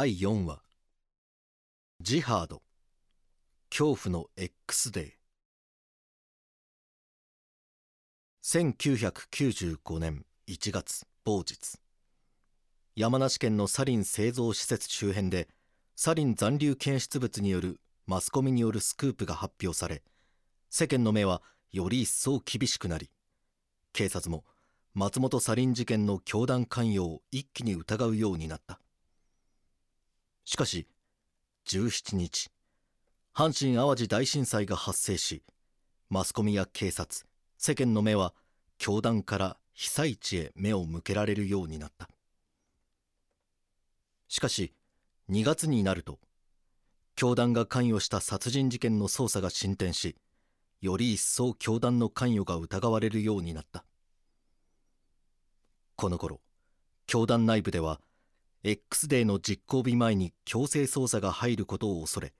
第4話ジハード。恐怖の X デー。1995年1月某日。山梨県のサリン製造施設周辺でサリン残留検出物によるマスコミによるスクープが発表され世間の目はより一層厳しくなり警察も松本サリン事件の教団関与を一気に疑うようになった。しかし17日阪神・淡路大震災が発生しマスコミや警察世間の目は教団から被災地へ目を向けられるようになった。しかし2月になると教団が関与した殺人事件の捜査が進展しより一層教団の関与が疑われるようになった。この頃教団内部では X デーの実行日前に強制捜査が入ることを恐れ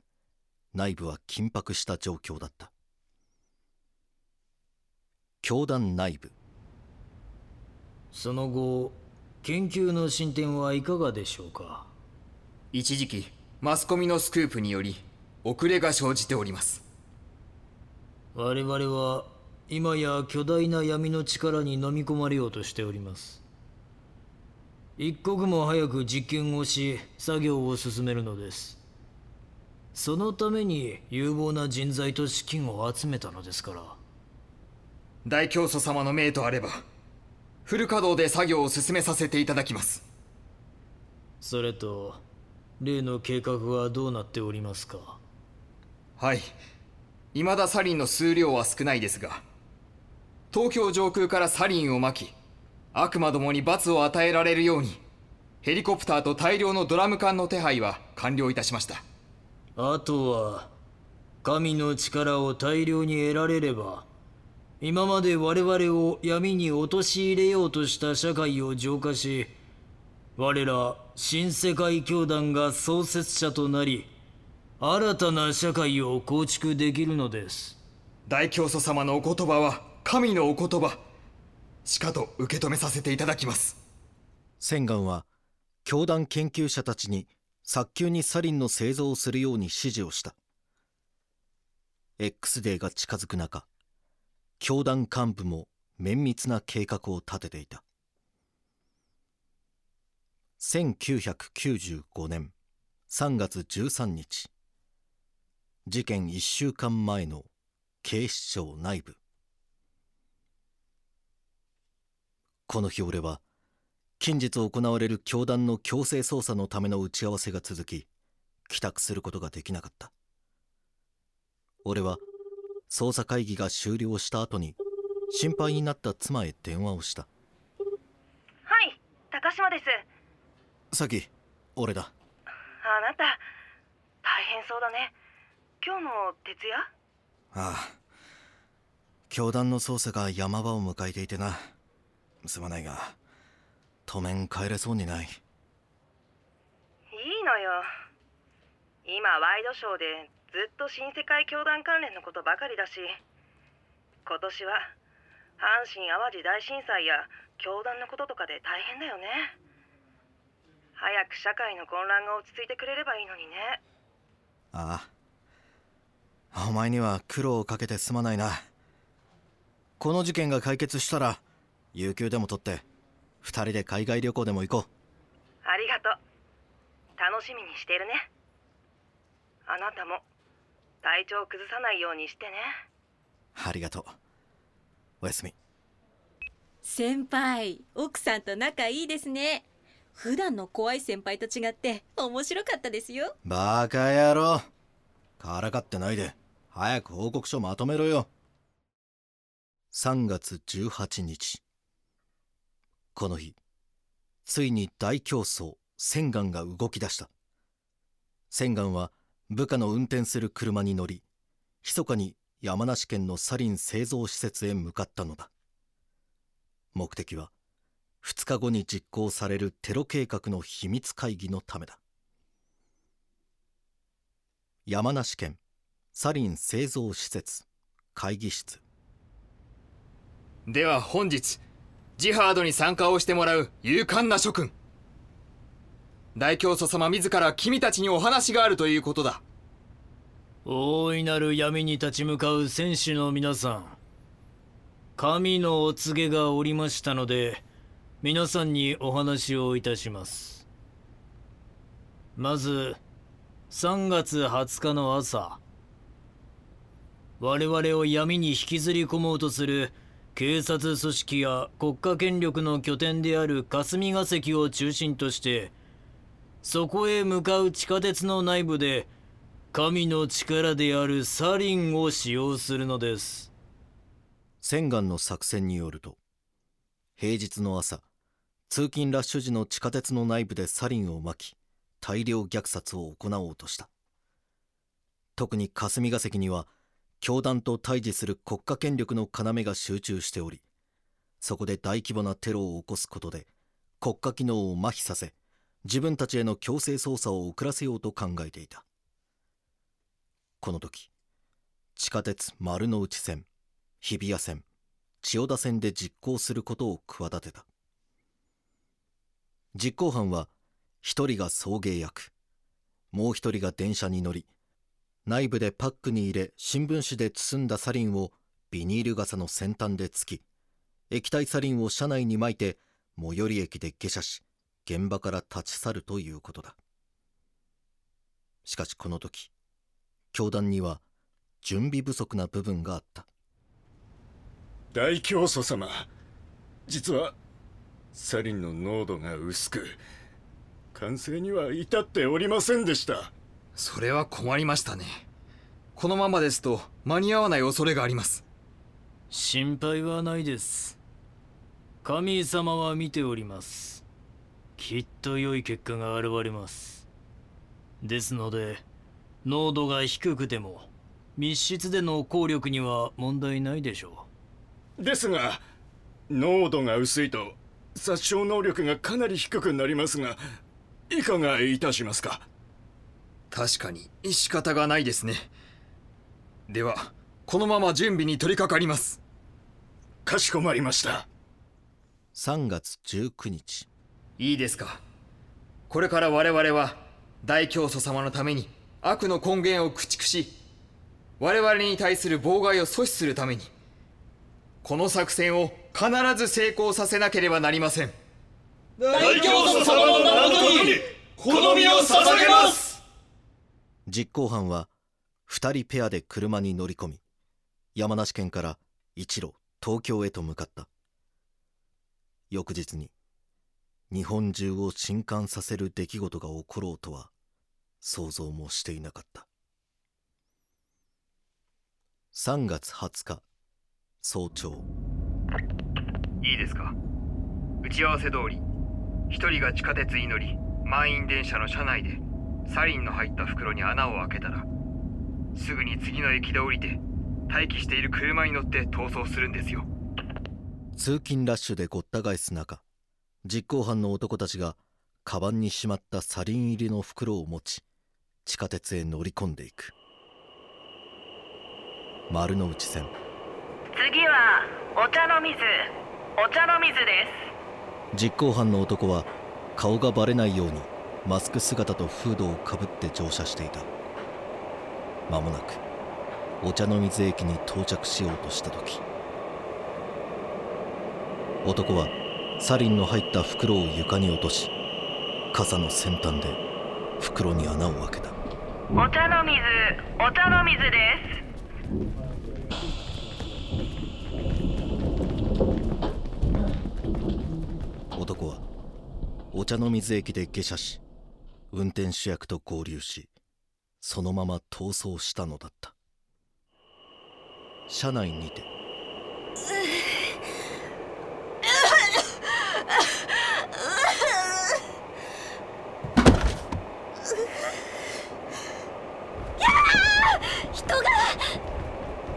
内部は緊迫した状況だった。教団内部。その後研究の進展はいかがでしょうか？一時期マスコミのスクープにより遅れが生じております。我々は今や巨大な闇の力に飲み込まれようとしております一刻も早く実験をし作業を進めるのです。そのために有望な人材と資金を集めたのですから。大教祖様の命とあればフル稼働で作業を進めさせていただきます。それと例の計画はどうなっておりますか？はい。未だサリンの数量は少ないですが東京上空からサリンをまき悪魔どもに罰を与えられるようにヘリコプターと大量のドラム缶の手配は完了いたしました。あとは神の力を大量に得られれば今まで我々を闇に陥れようとした社会を浄化し我ら新世界教団が創設者となり新たな社会を構築できるのです。大教祖様のお言葉は神のお言葉しかと受け止めさせていただきます。千願は教団研究者たちに早急にサリンの製造をするように指示をした。X デーが近づく中教団幹部も綿密な計画を立てていた。1995年3月13日事件1週間前の警視庁内部。この日俺は近日行われる教団の強制捜査のための打ち合わせが続き帰宅することができなかった。俺は捜査会議が終了した後に心配になった妻へ電話をした。はい高島です。さき俺だ。あなた大変そうだね。今日も徹夜？ああ教団の捜査が山場を迎えていてなすまないが当面帰れそうにない。いいのよ。今ワイドショーでずっと新世界教団関連のことばかりだし今年は阪神・淡路大震災や教団のこととかで大変だよね。早く社会の混乱が落ち着いてくれればいいのにね。ああ。お前には苦労をかけてすまないな。この事件が解決したら有給でも取って二人で海外旅行でも行こう。ありがとう。楽しみにしてるね。あなたも体調崩さないようにしてね。ありがとう。おやすみ。先輩奥さんと仲いいですね。普段の怖い先輩と違って面白かったですよ。バカ野郎。からかってないで。早く報告書まとめろよ。3月18日この日ついに大競争千願が動き出した。千願は部下の運転する車に乗り密かに山梨県のサリン製造施設へ向かったのだ。目的は2日後に実行されるテロ計画の秘密会議のためだ。山梨県サリン製造施設会議室。では本日ジハードに参加をしてもらう勇敢な諸君。大教祖様自ら君たちにお話があるということだ。大いなる闇に立ち向かう戦士の皆さん。神のお告げがおりましたので皆さんにお話をいたします。まず3月20日の朝。我々を闇に引きずり込もうとする警察組織や国家権力の拠点である霞が関を中心としてそこへ向かう地下鉄の内部で神の力であるサリンを使用するのです。千眼の作戦によると平日の朝通勤ラッシュ時の地下鉄の内部でサリンをまき大量虐殺を行おうとした。特に霞が関には教団と対峙する国家権力の要が集中しておりそこで大規模なテロを起こすことで国家機能を麻痺させ自分たちへの強制捜査を遅らせようと考えていた。この時地下鉄丸の内線日比谷線千代田線で実行することを企てた。実行犯は一人が送迎役もう一人が電車に乗り内部でパックに入れ新聞紙で包んだサリンをビニール傘の先端で突き液体サリンを車内に撒いて最寄り駅で下車し現場から立ち去るということだ。しかしこの時教団には準備不足な部分があった。大教祖様実はサリンの濃度が薄く完成には至っておりませんでした。それは困りましたね。このままですと間に合わない恐れがあります。心配はないです。神様は見ております。きっと良い結果が現れます。ですので濃度が低くても密室での効力には問題ないでしょですが濃度が薄いと殺傷能力がかなり低くなりますがいかがいたしますか？確かに仕方がないですね。ではこのまま準備に取り掛かります。かしこまりました。3月19日。いいですか。これから我々は大教祖様のために悪の根源を駆逐し我々に対する妨害を阻止するためにこの作戦を必ず成功させなければなりません。大教祖様の名のにこの身を捧げます実行犯は2人ペアで車に乗り込み山梨県から一路東京へと向かった。翌日に日本中を震撼させる出来事が起ころうとは想像もしていなかった。3月20日早朝。いいですか？打ち合わせ通り一人が地下鉄に乗り満員電車の車内でサリンの入った袋に穴を開けたらすぐに次の駅で降りて待機している車に乗って逃走するんですよ。通勤ラッシュでごった返す中実行犯の男たちがカバンにしまったサリン入りの袋を持ち地下鉄へ乗り込んでいく。丸の内線。次はお茶の水。お茶の水です。実行犯の男は顔がバレないようにマスク姿とフードをかぶって乗車していた。間もなくお茶の水駅に到着しようとした時。男はサリンの入った袋を床に落とし傘の先端で袋に穴を開けた。お茶の水お茶の水です。男はお茶の水駅で下車し運転手役と合流しそのまま逃走したのだった。車内にて。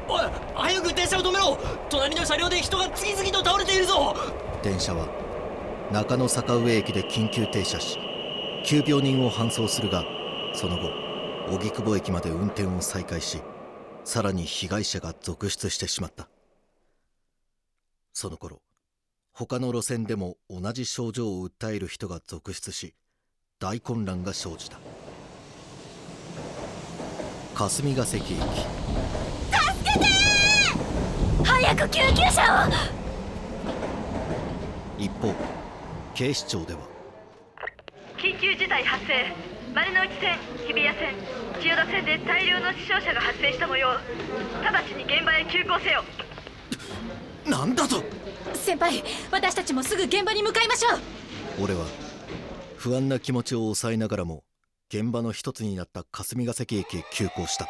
おい早く電車を止めろ。隣の車両で人が次々と倒れているぞ。電車は中野坂上駅で緊急停車し急病人を搬送するがその後荻窪駅まで運転を再開しさらに被害者が続出してしまった。その頃他の路線でも同じ症状を訴える人が続出し大混乱が生じた。霞ヶ関駅。早く救急車を！一方警視庁では緊急事態発生。丸の内線日比谷線千代田線で大量の死傷者が発生した模様。直ちに現場へ急行せよ。なんだと？先輩私たちもすぐ現場に向かいましょう。俺は不安な気持ちを抑えながらも現場の一つになった霞ヶ関駅へ急行した。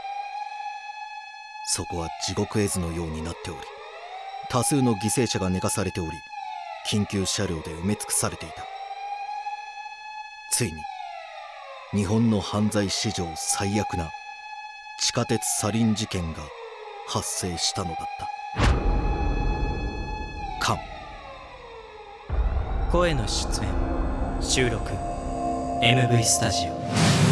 そこは地獄絵図のようになっており多数の犠牲者が寝かされており緊急車両で埋め尽くされていたついに日本の犯罪史上最悪な地下鉄サリン事件が発生したのだった。カン声の出演収録 MV スタジオ。